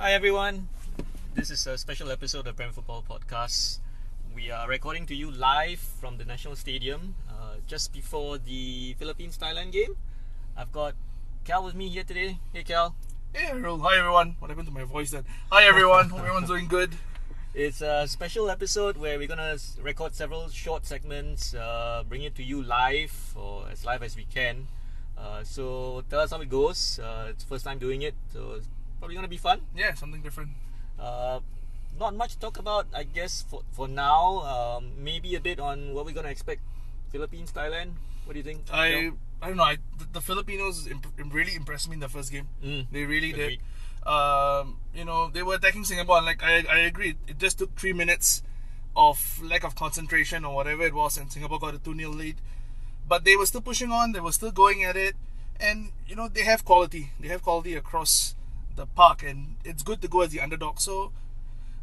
Hi everyone. This is a special episode of Prem Football Podcast. We are recording to you live from the National Stadium uh, just before the Philippines Thailand game. I've got Cal with me here today. Hey Cal. Hey, Harold. Hi, everyone. What happened to my voice then? Hi, everyone. Hope everyone's doing good. It's a special episode where we're gonna record several short segments, uh, bring it to you live or as live as we can. Uh, so tell us how it goes. Uh, it's first time doing it, so probably gonna be fun. Yeah, something different. Uh, not much to talk about, I guess, for, for now. Um, maybe a bit on what we're going to expect Philippines, Thailand. What do you think? I I don't know. I, the, the Filipinos imp- really impressed me in the first game. Mm. They really Agreed. did. Um, you know, they were attacking Singapore, and like I, I agree. It just took three minutes of lack of concentration or whatever it was, and Singapore got a 2 0 lead. But they were still pushing on, they were still going at it, and you know, they have quality. They have quality across the park, and it's good to go as the underdog. So,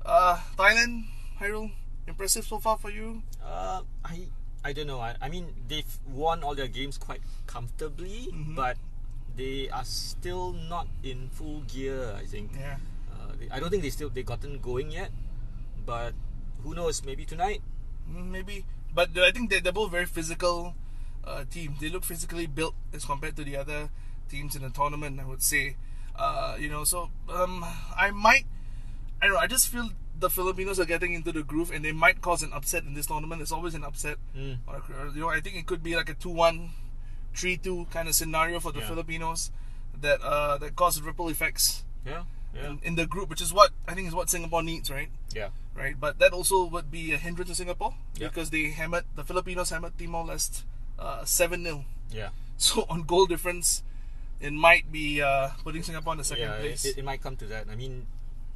uh, Thailand, Hyrule, impressive so far for you? Uh, I I don't know. I, I mean, they've won all their games quite comfortably, Mm-hmm. but they are still not in full gear. I think. Yeah. Uh, they, I don't think they still they gotten going yet, but who knows? Maybe tonight. Mm, maybe. But I think they're, they're both very physical uh, team. They look physically built as compared to the other teams in the tournament. I would say, uh, you know. So um, I might. I don't know. I just feel the Filipinos are getting into the groove, and they might cause an upset in this tournament. There's always an upset. Mm. Or, you know, I think it could be like a 2-1, 3-2 kind of scenario for the Yeah. Filipinos that uh, that causes ripple effects Yeah. Yeah. in, in the group, which is what I think is what Singapore needs, right? Yeah. right? But that also would be a hindrance to Singapore Yeah. because they hammered the Filipinos hammered Timor Leste uh, seven 0 Yeah. So on goal difference, it might be uh, putting Singapore in the second yeah, place. It, it might come to that. I mean,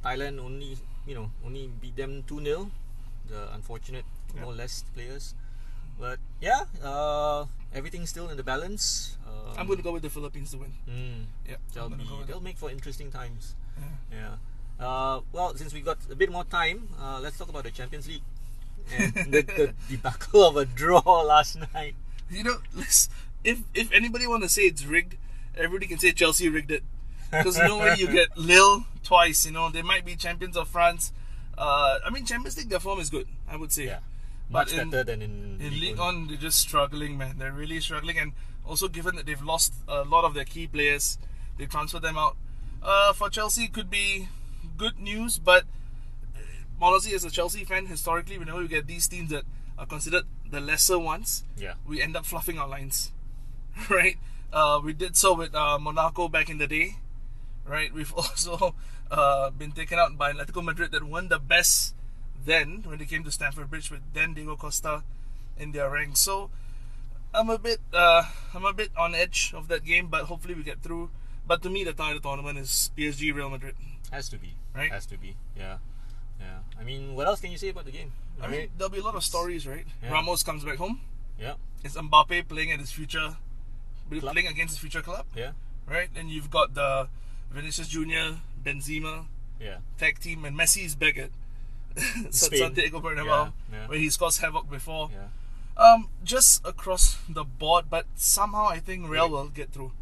Thailand only you know only beat them two 0 The unfortunate Yeah. more less players, but yeah, uh, everything's still in the balance. Um, I'm going to go with the Philippines to win. Mm, Yeah, they'll be they'll make for interesting times. Yeah. Yeah. Uh, well, since we got a bit more time, uh, let's talk about the Champions League and the, the debacle of a draw last night. You know, let's- if if anybody want to say it's rigged, everybody can say Chelsea rigged it. Because no way you get Lille twice. You know they might be champions of France. Uh, I mean Champions League their form is good. I would say. Yeah, But much in- better than in In Ligue 1. On, they're just struggling, man. They're really struggling, and also given that they've lost a lot of their key players, they transferred them out. Uh, for Chelsea, could be good news, but uh, honestly, as a Chelsea fan, historically, whenever we get these teams that are considered the lesser ones, Yeah. we end up fluffing our lines, right? Uh, we did so with uh, Monaco back in the day, right? We've also uh, been taken out by Atletico Madrid that won the best then when they came to Stamford Bridge with then Diego Costa in their ranks. So I'm a bit uh, I'm a bit on edge of that game, but hopefully we get through. But to me, the tie of the tournament is PSG Real Madrid. Has to be. Right? Has to be. Yeah. Yeah. I mean, what else can you say about the game? I mean, there'll be a lot of stories, right? Yeah. Ramos comes back home. yeah. It's Mbappe playing at his future, Club. playing against his future club. Yeah. right? And you've got the Vinicius Junior, Benzema Yeah. tag team, and Messi is back at. Santiago Bernabeu, Yeah, yeah. where he's caused havoc before. Yeah. Um, just across the board, but somehow I think Real will get through.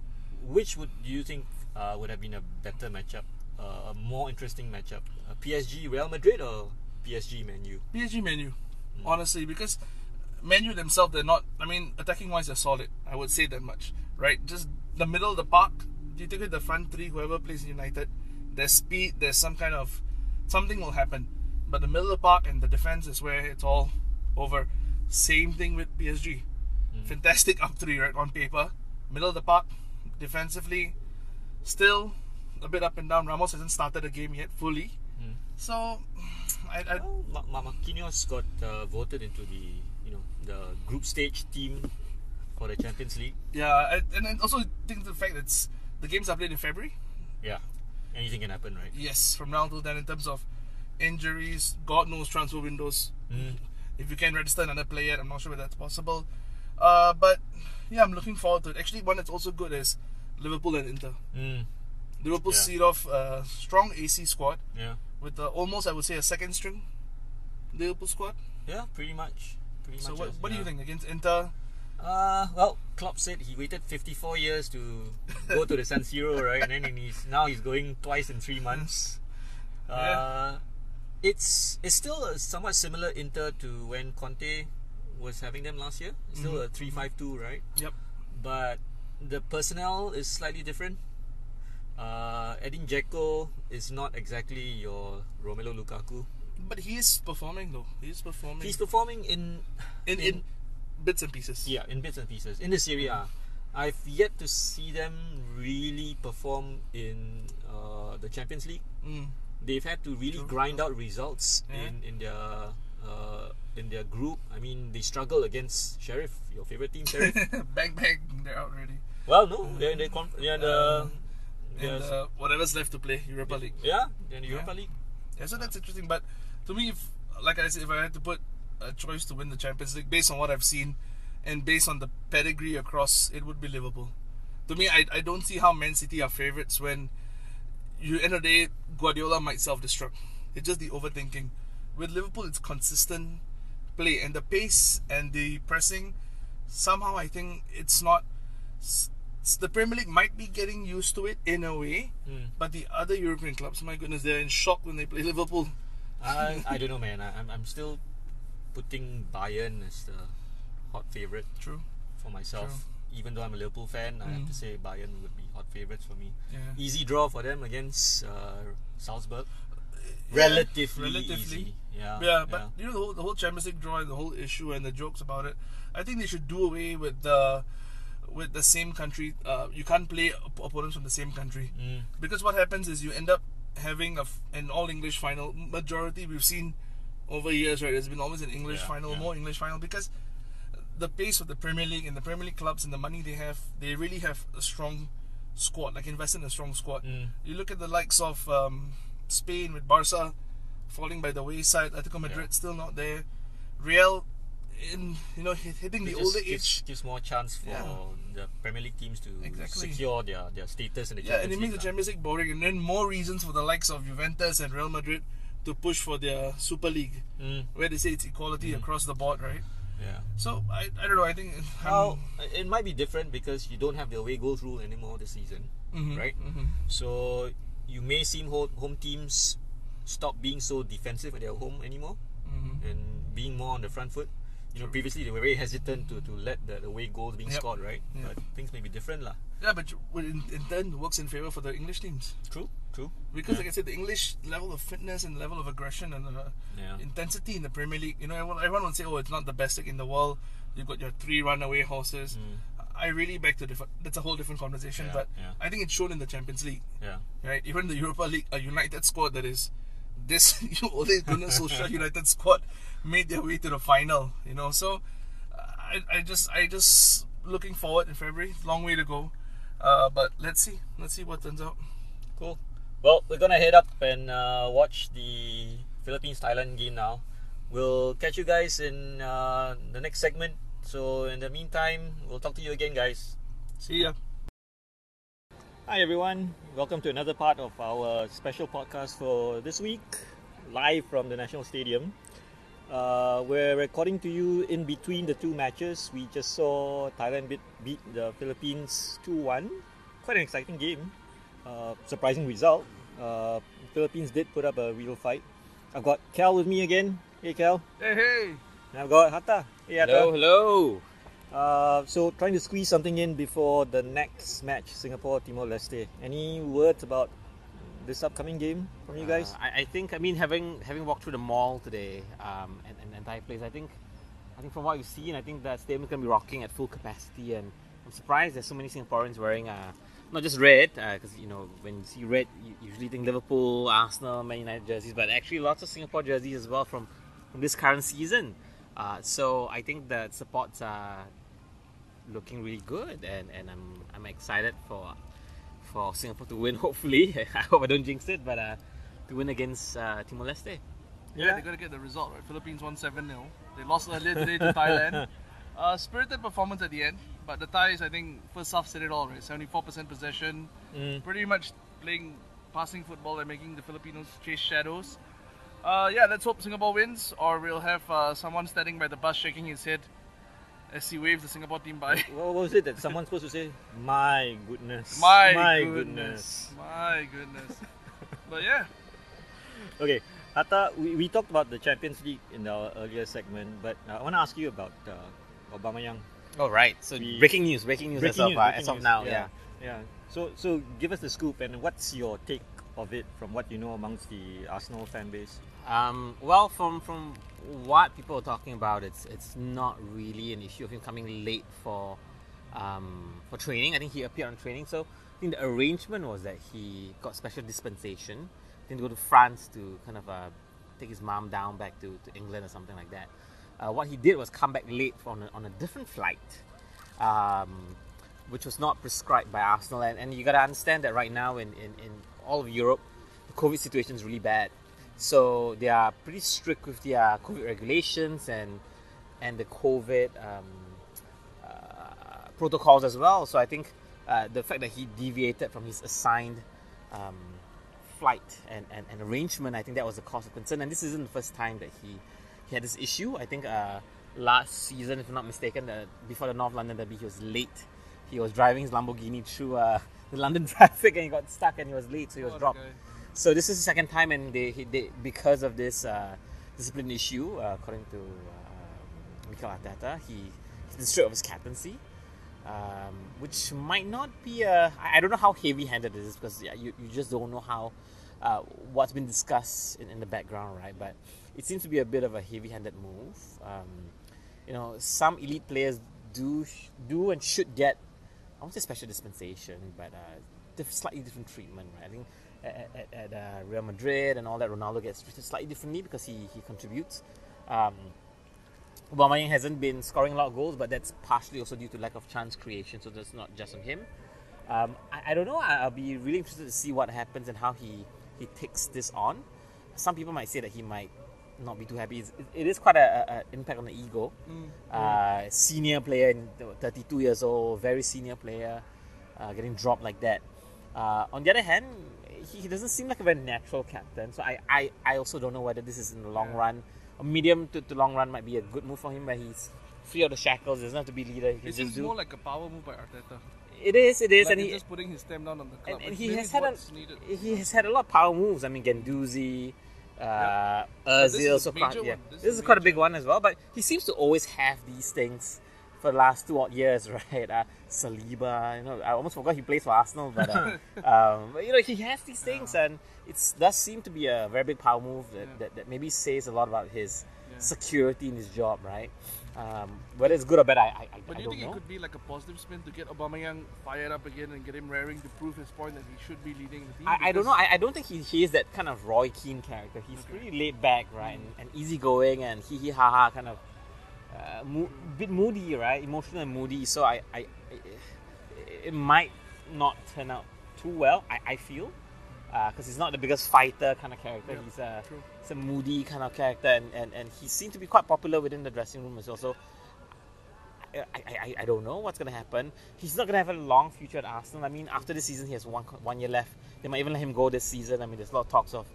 Which would do you think uh, would have been a better matchup, uh, a more interesting matchup? Uh, PSG Real Madrid or PSG Man U? PSG Man U, Hmm. honestly, because Man U themselves they're not. I mean, attacking wise they're solid. I would say that much, right? Just the middle of the park. You take it the front three, whoever plays United, there's speed. There's some kind of something will happen. But the middle of the park and the defense is where it's all over. Same thing with PSG. Hmm. Fantastic up three, right? On paper, middle of the park, defensively, still a bit up and down. Ramos hasn't started the game yet fully, Hmm. so I, I Well, Ma- Ma- Marquinhos got uh, voted into the you know the group stage team for the Champions League. Yeah, and then also think the fact that the games are played in February. Yeah. Anything can happen, right? Yes, from now till then, in terms of injuries, God knows transfer windows. Mm. If you can register another player, I'm not sure whether that's possible. Uh, but yeah, I'm looking forward to it. Actually, one that's also good is Liverpool and Inter. Mm. Liverpool Yeah. seed off a strong AC squad Yeah. with uh, almost, I would say, a second string Liverpool squad. Yeah, pretty much. Pretty So what, as- what do you think against Inter? Uh, well, Klopp said he waited 54 years to go to the San Siro, right? And then he's now he's going twice in three months. Uh, it's it's still somewhat similar Inter to when Conte was having them last year. Still Mm-hmm. a three five two, right? Yep. But the personnel is slightly different. Uh, Edin Dzeko is not exactly your Romelu Lukaku. But he is performing though. He is performing He's performing in in, in bits and pieces. yeah in bits and pieces in the Serie A. I've yet to see them really perform in uh, the Champions League. Mm. they've had to really True, grind out results Yeah. in in their uh, in their group. I mean, they struggle against Sheriff, your favorite team, Sheriff. bang bang, they're out already. well, no, they're they conf- they're in the Um, they're And s- uh, whatever's left to play, Europa League. yeah, they're in the Yeah. Europa League. Yeah, so that's interesting. But to me, if like I said, if I had to put a choice to win the Champions League based on what I've seen and based on the pedigree across, it would be Liverpool. To me, I, I don't see how Man City are favourites when you end of the day Guardiola might self destruct. It's just the overthinking. With Liverpool, it's consistent play and the pace and the pressing. Somehow, I think it's not. The Premier League might be getting used to it in a way, Mm. but the other European clubs, my goodness, they're in shock when they play Liverpool. I I don't know, man. I, I'm I'm still putting Bayern as the hot favorite True. for myself. Even though I'm a Liverpool fan, I have to Mm. say Bayern would be hot favorites for me. Yeah. Easy draw for them against uh, Salzburg. Yeah, Relatively, relatively. easy. Yeah. Yeah, but you know the whole, the whole Champions League draw and the whole issue and the jokes about it. I think they should do away with the with the same country. Uh, you can't play op- opponents from the same country Mm. because what happens is you end up having a an all English final. Majority we've seen over years, right? There's been always an English Yeah, final, yeah. more English final because the pace of the Premier League and the Premier League clubs and the money they have, they really have a strong squad. Like invest in a strong squad. Mm. You look at the likes of um, Spain with Barca falling by the wayside, Atletico Madrid still not there, Real in you know hit, hitting the It older gives, age. gives more chance for Yeah. the Premier League teams to Exactly. secure their, their status in the Yeah, and Champions it makes the Champions League boring, and then more reasons for the likes of Juventus and Real Madrid to push for their Super League, mm, where they say it's equality across the board, right? yeah. So I, I don't know. I think Well, it might be different because you don't have the away goals rule anymore this season, Mhm, right? mhm. So you may see home, home teams stop being so defensive at their home anymore Mhm. and being more on the front foot. You know, previously they were very hesitant to, to let the away goals being Yep. scored, right? Yep. But things may be different, lah. Yeah, but in, in turn works in favor for the English teams True, true. because, Yeah. like I said, the English level of fitness and level of aggression and uh, Yeah. intensity in the Premier League. You know, everyone, everyone will say, "Oh, it's not the best league in the world." You've got your three runaway horses. I really beg to differ. That's a whole different conversation. Mm. Yeah, but. I think it's shown in the Champions League, Yeah. right? Even the Europa League, a United squad that is this Ole Gunnar Solskjaer United squad made their way to the final. You know, so I, I just, I just looking forward in February. Long way to go. Uh, but let's see, let's see what turns out. Cool. Well, we're gonna head up and uh, watch the Philippines Thailand game now. We'll catch you guys in uh, the next segment. So in the meantime, we'll talk to you again, guys. See ya. Hi everyone, welcome to another part of our special podcast for this week, live from the National Stadium. Uh, we're recording to you in between the two matches. We just saw Thailand beat, beat the Philippines 2 1. Quite an exciting game. Uh, surprising result. Uh, Philippines did put up a real fight. I've got Cal with me again. Hey Cal. Hey, hey. And I've got Hatta. Hey Hatta. Hello, hello. Uh, so trying to squeeze something in before the next match, Singapore Timor Leste. Any words about this upcoming game from you guys? Uh, I, I think I mean having having walked through the mall today um, and, and, and place, I think I think from what you've seen, I think the stadium's gonna be rocking at full capacity, and I'm surprised there's so many Singaporeans wearing uh, not just red because you know when you see red, you usually think Liverpool, Arsenal, Man United jerseys, but actually lots of Singapore jerseys as well from from this current season. Uh, so I think the supports are looking really good, and, and I'm I'm excited for for Singapore to win. Hopefully, I hope I don't jinx it, but uh, to win against uh, Timor Leste. Yeah, they gotta get the result right. Philippines won 7 0. They lost earlier today to Thailand. Uh, spirited performance at the end, but the Thais, I think, first half said it all, right? 74% possession, Mm. pretty much playing passing football and making the Filipinos chase shadows. Uh, yeah, let's hope Singapore wins, or we'll have uh, someone standing by the bus shaking his head as he waves the Singapore team by. What was it that someone's supposed to say? My goodness. My, My goodness. My goodness. but yeah, Okay, Atta, we, we talked about the Champions League in our earlier segment, but uh, I want to ask you about uh, Oh right. So We- breaking news, breaking news Breaking as of, news, uh, breaking as of news. now. yeah. Yeah. yeah. So so give us the scoop and what's your take of it from what you know amongst the Arsenal fan base? Um, well, from from what people are talking about, it's it's not really an issue of him coming late for um, for training. I think he appeared on training, so I think the arrangement was that he got special dispensation. I think to go to France to kind of uh, take his mom down back to, to England or something like that. Uh, what he did was come back late on a, on a different flight. Um, which was not prescribed by Arsenal. And, and you got to understand that right now in, in, in all of Europe, the COVID situation is really bad. So they are pretty strict with their COVID regulations and and the COVID um, uh, protocols as well. So I think uh, the fact that he deviated from his assigned um, flight and, and, and arrangement, I think that was a cause of concern. And this isn't the first time that he, he had this issue. I think uh, last season, if I'm not mistaken, uh, before the North London derby, he was late. He was driving his Lamborghini through uh, the London traffic and he got stuck and he was late, so he was a dropped. guy. So this is the second time, and they, they because of this uh, discipline issue, uh, according to uh, Mikel Arteta, he stripped of his captaincy, um, which might not be a. I don't know how heavy-handed it is because yeah, you, you just don't know how uh, what's been discussed in, in the background, right? But it seems to be a bit of a heavy-handed move. Um, you know, some elite players do do and should get I won't say special dispensation, but uh, slightly different treatment, right? I think at, at, at uh, Real Madrid and all that, Ronaldo gets treated slightly differently because he, he contributes. Um, Aubameyang hasn't been scoring a lot of goals, but that's partially also due to lack of chance creation, so that's not just on him. Um, I, I don't know. I'll be really interested to see what happens and how he, he takes this on. Some people might say that he might not be too happy. It's, it is quite a, a, a impact on the ego. Uh, senior player, in- 32 years old, very senior player, uh, getting dropped like that. Uh, on the other hand, he, he doesn't seem like a very natural captain. So I, I, I also don't know whether this is in the long run, a medium to, to long run might be a good move for him where he's free of the shackles. He doesn't have to be leader. He can It just seems do. more like a power move by Arteta. it is, it is, Like and he's he just putting his stamp down on the club. and, and he has had a needed. he has had a lot of power moves. I mean, Guendouzi, uh, this is Ozil, so quite, yeah. This, This is is quite a big one as well. But he seems to always have these things for the last two odd years, right? Uh, Saliba, you know, I almost forgot he plays for Arsenal, but, uh, um, but you know, he has these things, and it does seem to be a very big power move that, Yeah. that, that maybe says a lot about his Yeah. security in his job, right? Um, whether it's good or bad, I, I, I, But do you think know. it could be like a positive spin to get Aubameyang fired up again and get him raring to prove his point that he should be leading the team? I, I don't know. I, I don't think he, he is that kind of Roy Keane character. He's Okay. pretty laid back, right, and, and easygoing and hee hee ha ha kind of uh, mo- bit moody, right, emotional and moody. So I, I, it, it might not turn out too well. I, I feel because he's not the biggest fighter kind of character. Yeah, he's a true. he's a moody kind of character, and, and, and he seemed to be quite popular within the dressing room as well. So I, I, I, I don't know what's going to happen. He's not going to have a long future at Arsenal. I mean, after this season, he has one one year left. They might even let him go this season. I mean, there's a lot of talks of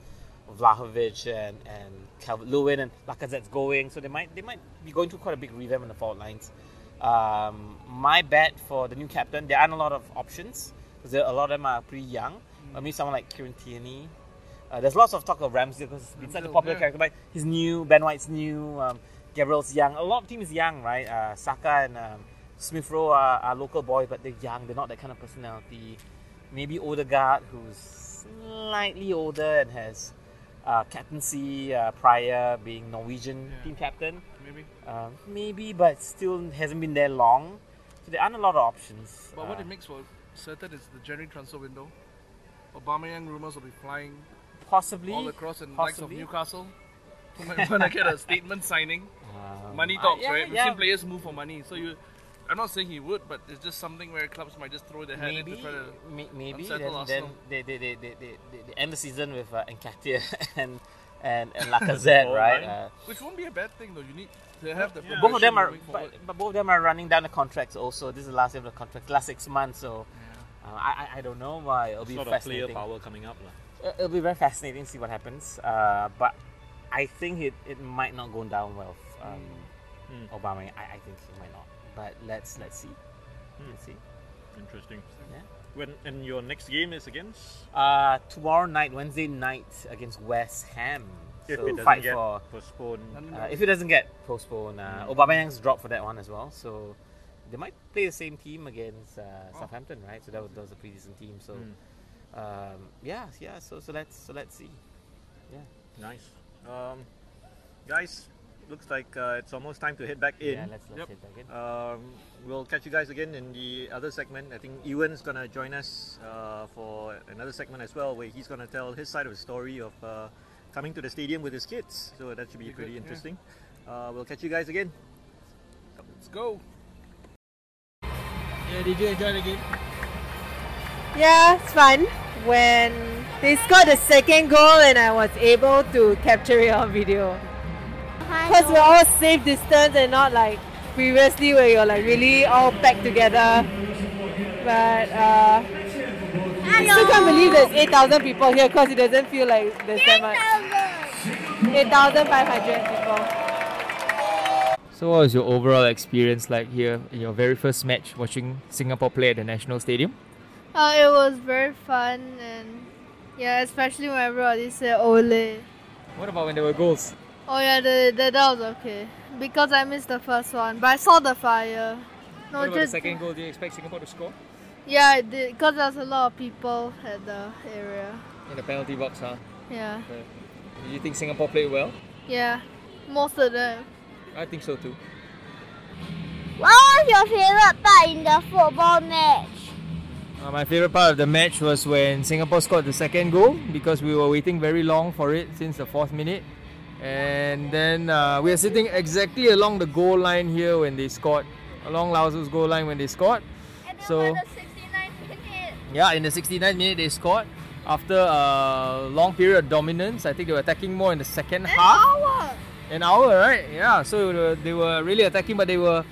Vlahovic and and Calvert Lewin and Lacazette's going, so they might they might be going through quite a big revamp in the forward lines. Um, my bet for the new captain, there aren't a lot of options because a lot of them are pretty young. I mean, someone like Kieran Tierney. Uh, there's lots of talk of Ramsey because he's been such a popular yeah. character, but he's new. Ben White's new. Um, Gabriel's young. A lot of teams young, right? Uh, Saka and um, Smith Rowe are, are local boys, but they're young. They're not that kind of personality. Maybe Odegaard, who's slightly older and has uh, captaincy uh, prior, being Norwegian Yeah. team captain. Maybe. Um, maybe, but still hasn't been there long. So there aren't a lot of options. But what Uh, it makes for certain is the January transfer window. Aubameyang rumors will be flying possibly all across and likes of. Newcastle. Want to get a statement signing. Um, Money I- talks, yeah, right? We've seen players move for money. So you, I'm not saying he would, but it's just something where clubs might just throw their hand in maybe, to try to. may- maybe unsettle then, then they, they, they, they, they, they, they end the season with uh, Nketiah and and and Lacazette, Oh, right? right. Uh, Which won't be a bad thing though. You need to have the. Yeah. both of them are, but, but both of them are running down the contracts. Also, this is the last year of the contract, last six months. So forward. uh, I, I I don't know why it'll be Sort of player fascinating. power coming up. lah. It- It'll be very fascinating to see what happens. Uh, but I think it, it might not go down well. Um, Mm. Obama, I, I think it might not. But let's let's see. Mm. Let's see. Interesting. Yeah. When and your next game is against? Uh, tomorrow night, Wednesday night against West Ham. If so it doesn't fight get for postponed. uh, if it doesn't get postponed, uh, Aubameyang's dropped for that one as well. So they might play the same team against uh, Southampton, right? So that was, that was a pretty decent team. So Mm. um, yeah, yeah. So so let's so let's see. Yeah, Nice. Um, guys, looks like uh, it's almost time to head back in. yeah. Let's let's Yep. hit back in. Um, we'll catch you guys again in the other segment. I think Ewan's gonna join us uh, for another segment as well, where he's gonna tell his side of the story of uh, coming to the stadium with his kids. So that should be Be pretty good, yeah. interesting. Uh, we'll catch you guys again. Let's go. Yeah, did you enjoy the game? Yeah, it's fun. When they scored the second goal and I was able to capture it on video. Because we're all safe distance and not like previously where you're like really all packed together. But uh, I still can't believe there's 8,000 people here because it doesn't feel like there's that much. 8,500 people. So, what was your overall experience like here in your very first match watching Singapore play at the National Stadium? Uh, it was very fun and yeah, especially when everybody said Ole. What about when there were goals? Oh yeah, the, the, that was okay because I missed the first one, but I saw the fire. No, what about the just second goal? Do you expect Singapore to score? yeah, I did because there's a lot of people at the area. In the penalty box, huh? Yeah, Do you think Singapore played well? yeah, most of them. I think so too. What was your favorite part in the football match? Uh, my favorite part of the match was when Singapore scored the second goal because we were waiting very long for it since the fourth minute. And then uh, we are sitting exactly along the goal line here when they scored, along Laosu's goal line when they scored. So- when the 69th minute, Yeah, in the 69th minute they scored. After a long period of dominance, I think they were attacking more in the second half. hour. An hour, right? Yeah, so they were- they were really attacking, but they were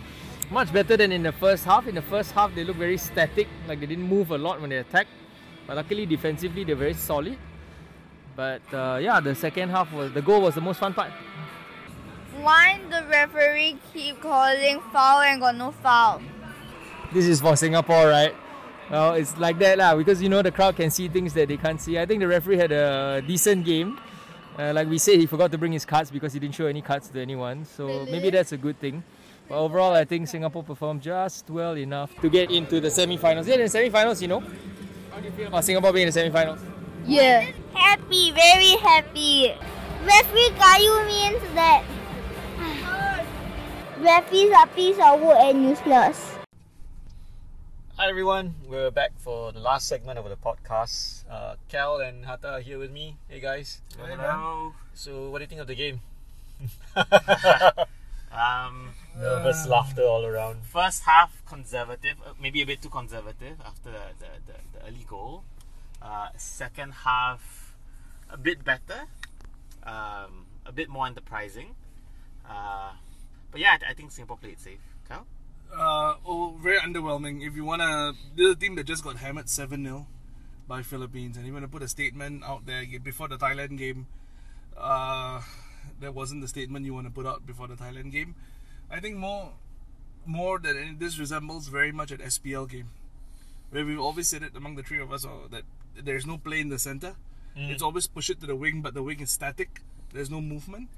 much better than in the first half. In the first half, they looked very static, like they didn't move a lot when they attacked. But luckily, defensively, they're very solid. But uh, yeah, the second half was the goal was the most fun part. Why the referee keep calling foul and got no foul? This is for Singapore, right? Well, it's like that lah, because you know the crowd can see things that they can't see. I think the referee had a decent game. Uh, like we said, he forgot to bring his cards because he didn't show any cards to anyone. So Really? maybe that's a good thing. But overall, I think Singapore performed just well enough to get into the semi-finals. Yeah, in the semi-finals, you know. How do you feel about Singapore being in the semi-finals? Yeah. Happy, very happy. Referee Kayu means that referees are piece of wood and useless. Hi everyone, we're back for the last segment of the podcast. Uh, Cal and Hatta are here with me. Hey guys. Hello. So, what do you think of the game? Um, Nervous laughter all around. first half conservative, uh, maybe a bit too conservative after the, the, the, the early goal. Uh, second half, a bit better, um, a bit more enterprising. Uh, but yeah, I, I think Singapore played safe. Kyle? Uh, oh, very underwhelming. If you wanna, the team that just got hammered seven 0 by Philippines, and you wanna put a statement out there before the Thailand game, uh, that wasn't the statement you wanna put out before the Thailand game. I think more, more than this resembles very much an SPL game, where we've always said it among the three of us uh, that there's no play in the center. It's always push it to the wing, but the wing is static. There's no movement.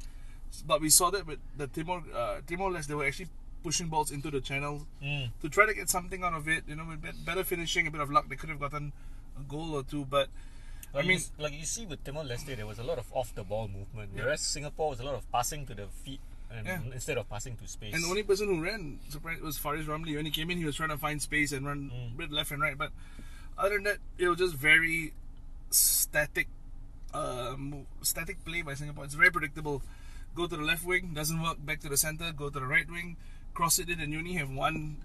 But we saw that with the Timor uh, Timor Leste, they were actually pushing balls into the channel Mm. to try to get something out of it. You know, with better finishing, a bit of luck, they could have gotten a goal or two. But I mean, like you see with Timor Leste, there was a lot of off the ball movement, whereas Singapore was a lot of passing to the feet and Yeah. instead of passing to space. and the only person who ran was Faris Ramli. When he came in, he was trying to find space and run Mm. bit left and right. But other than that, it was just very static, mo- static play by Singapore. It's very predictable. Go to the left wing, doesn't work. Back to the center, go to the right wing, cross it in, and you only have one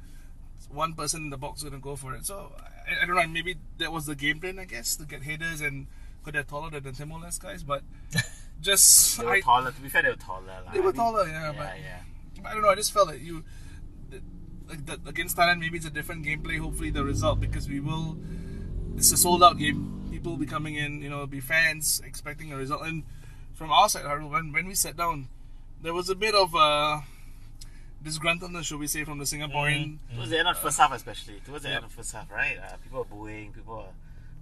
one person in the box going to go for it. So I, I don't know. Maybe that was the game plan, I guess, to get headers and because they're taller than the Timor Leste guys. But just They were I, taller. To be fair, they were taller. lah. they I were mean, taller, yeah, Yeah, but yeah. I don't know. I just felt that you, that, like that against Thailand, maybe it's a different gameplay. Hopefully, the result because we will. It's a sold out game. People will be coming in. You know, be fans expecting a result. And from our side, Harul, when when we sat down, there was a bit of uh, disgruntledness, should we say, from the Singaporean. Towards the end of the first half, especially towards the end of the first half, right? Uh, people are booing, people are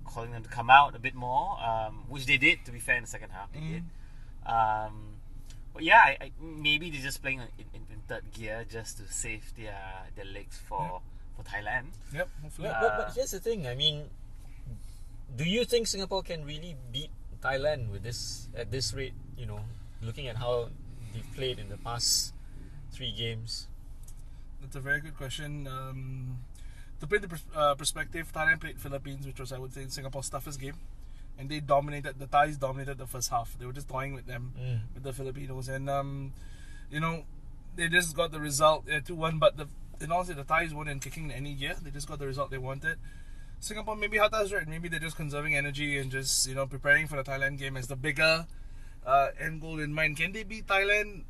calling them to come out a bit more, um, which they did. To be fair, in the second half, they did. Um, but yeah, I, I, maybe they're just playing in, in, in third gear just to save their their legs for for Thailand. Yep, hopefully. But, but, but here's the thing. I mean, do you think Singapore can really beat Thailand with this at this rate? You know, looking at how they've played in the past three games. That's a very good question. Um, to put the uh, perspective, Thailand played Philippines, which was, I would say, Singapore's toughest game. And they dominated, the Thais dominated the first half. They were just toying with them, Mm. with the Filipinos. And, um, you know, they just got the result, yeah, 2 1. But the, in honesty, the Thais weren't in kicking any gear. They just got the result they wanted. Singapore, maybe Hatta's right. Maybe they're just conserving energy and just, you know, preparing for the Thailand game as the bigger uh, end goal in mind. Can they beat Thailand?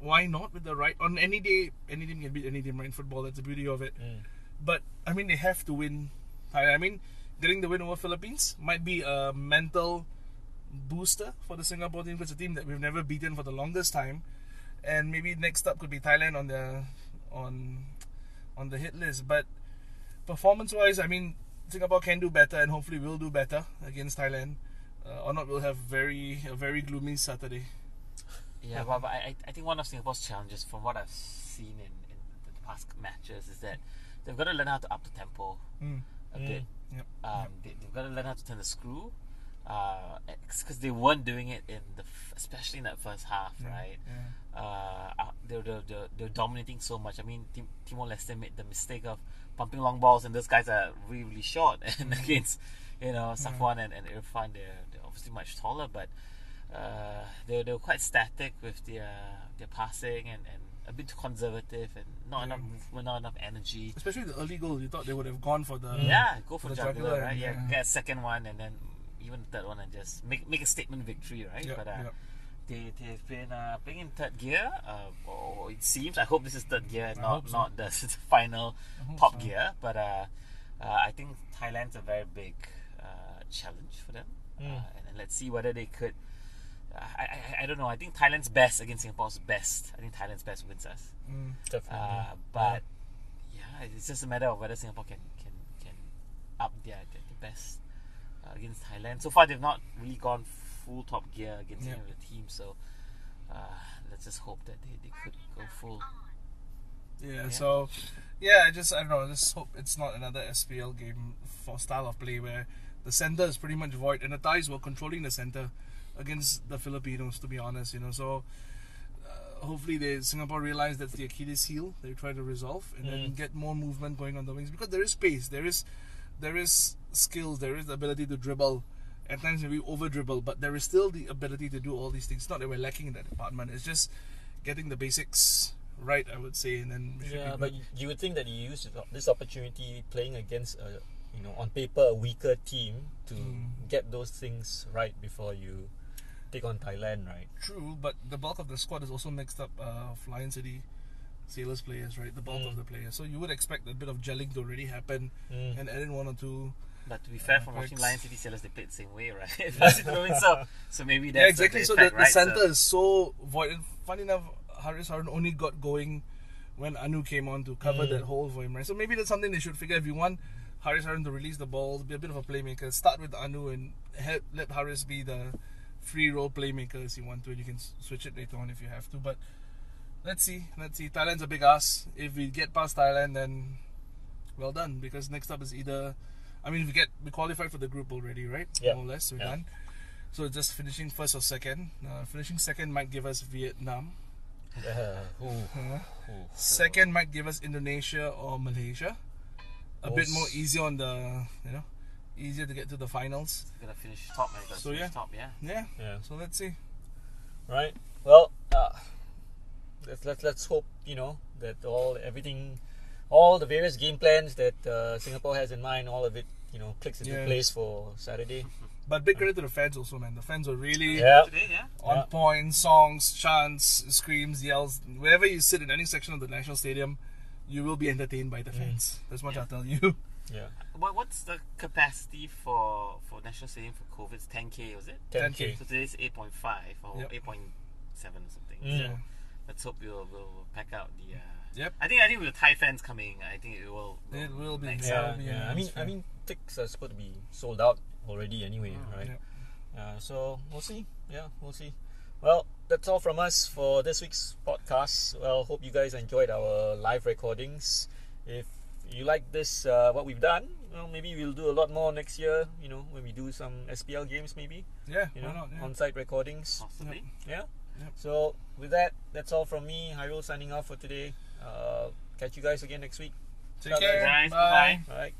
Why not with the right on any day? Any team can beat any team, right? In football, that's the beauty of it. Mm. But I mean, they have to win. I mean, getting the win over Philippines might be a mental booster for the Singapore team. It's a team that we've never beaten for the longest time, and maybe next up could be Thailand on the on on the hit list. But performance-wise, I mean, Singapore can do better, and hopefully will do better against Thailand. Uh, or not, we'll have very a very gloomy Saturday. Yeah, but, but I, I think one of Singapore's challenges, from what I've seen in, in the past matches, is that they've got to learn how to up the tempo Mm. a bit. Yep. Um, they, they've got to learn how to turn the screw, because they weren't doing it in the, f- especially in that first half, right? Yeah. Uh, uh, they're, they're, they're, they're dominating so much. I mean, Tim, Timor Leste made the mistake of pumping long balls, and those guys are really, really short. And against, you know, Safwan and, and Irfan, they're, they're obviously much taller, but uh, they're, they're quite static with their their passing and, and a bit too conservative and not enough movement, not enough energy. Especially the early goal, you thought they would have gone for the Yeah, go for For the jugular, jugular, right? Yeah, yeah. get a second one and then even the third one and just make make a statement victory, right? Yep, but uh, yep. they they've been uh, playing in third gear. Uh, or it seems. I hope this is third gear, I not so. not the final hope top so. gear. But uh, uh, I think Thailand's a very big uh, challenge for them, uh, Mm. and, then let's see whether they could. I, I I don't know. I think Thailand's best against Singapore's best. I think Thailand's best wins us. Mm. Definitely. Uh, but yeah, it's just a matter of whether Singapore can can, can up their, their, their best uh, against Thailand. So far, they've not really gone full top gear against Yeah. any of the teams. So uh, let's just hope that they, they could go full. Yeah, so yeah, I just I don't know, I just hope it's not another SPL game for style of play where the center is pretty much void and the Thais were controlling the center against the Filipinos to be honest, you know. So uh, hopefully they Singapore realize that's the Achilles heel they try to resolve and then Mm. get more movement going on the wings because there is space, there is there is skills, there is the ability to dribble. At times maybe over dribble, but there is still the ability to do all these things. Not that we're lacking in that department. It's just getting the basics right, I would say, and then Yeah, but you, you would think that you use this opportunity playing against a, you know, on paper a weaker team to Mm. get those things right before you take on Thailand, right? True, but the bulk of the squad is also mixed up uh, of Lion City Sailors players, right? The bulk Mm. of the players. So you would expect a bit of gelling to already happen Mm. and add in one or two. But to be fair, Uh, from watching Rex. Lion City Sailors, they played the same way, right? First in moving, so so maybe that's yeah, exactly. The so effect, the, right? the center So- is so void. And funny enough, Haris Harun only got going when Anu came on to cover Mm. that hole for him, right? So maybe that's something they should figure. If you want Haris Harun to release the ball, be a bit of a playmaker, start with Anu and help, let Haris be the free role playmaker as you want to. You can switch it later on if you have to. But let's see, let's see. Thailand's a big ass. If we get past Thailand, then well done. Because next up is either, I mean, we get we qualified for the group already, right? Yeah. More or less, we're Yeah. done. So just finishing first or second. Uh, finishing second might give us Vietnam. Uh, Uh, who? second might give us Indonesia or Malaysia. A bit more easy on the, you know, easier to get to the finals. Gonna finish top, man. Gonna So, yeah. top, yeah. Yeah. Yeah. So let's see. Right. Well, uh, let's let's let's hope you know that all everything, all the various game plans that uh, Singapore has in mind, all of it you know clicks into Yeah. place for Saturday. But big credit to the fans also, man. The fans were really Yeah. Today, yeah. on Yeah. point. Songs, chants, screams, yells. Wherever you sit in any section of the national stadium, you will be entertained by the fans. That's much I'll tell you. Yeah. What what's the capacity for for National Stadium for COVID? It's 10k, was it? 10K. So today's 8.5 or Yep. 8.7 or something. Mm. So let's hope we'll, we'll pack out the. Uh, Yep. I think I think with the Thai fans coming, I think it will. It will be. Next That Yeah, will be a yeah. I mean, nice I mean, tickets are supposed to be sold out already anyway, right? Yep. Uh, so we'll see. Yeah, we'll see. Well, that's all from us for this week's podcast. Well, hope you guys enjoyed our live recordings. If you like this, uh, what we've done, well, maybe we'll do a lot more next year. You know, when we do some SPL games, maybe Yeah, you know. Yeah. on-site recordings. Possibly. Yeah. Yep. So with that, that's all from me. Hyrule signing off for today. Uh, catch you guys again next week. Take Bye, care. Guys, Bye. bye-bye. All right.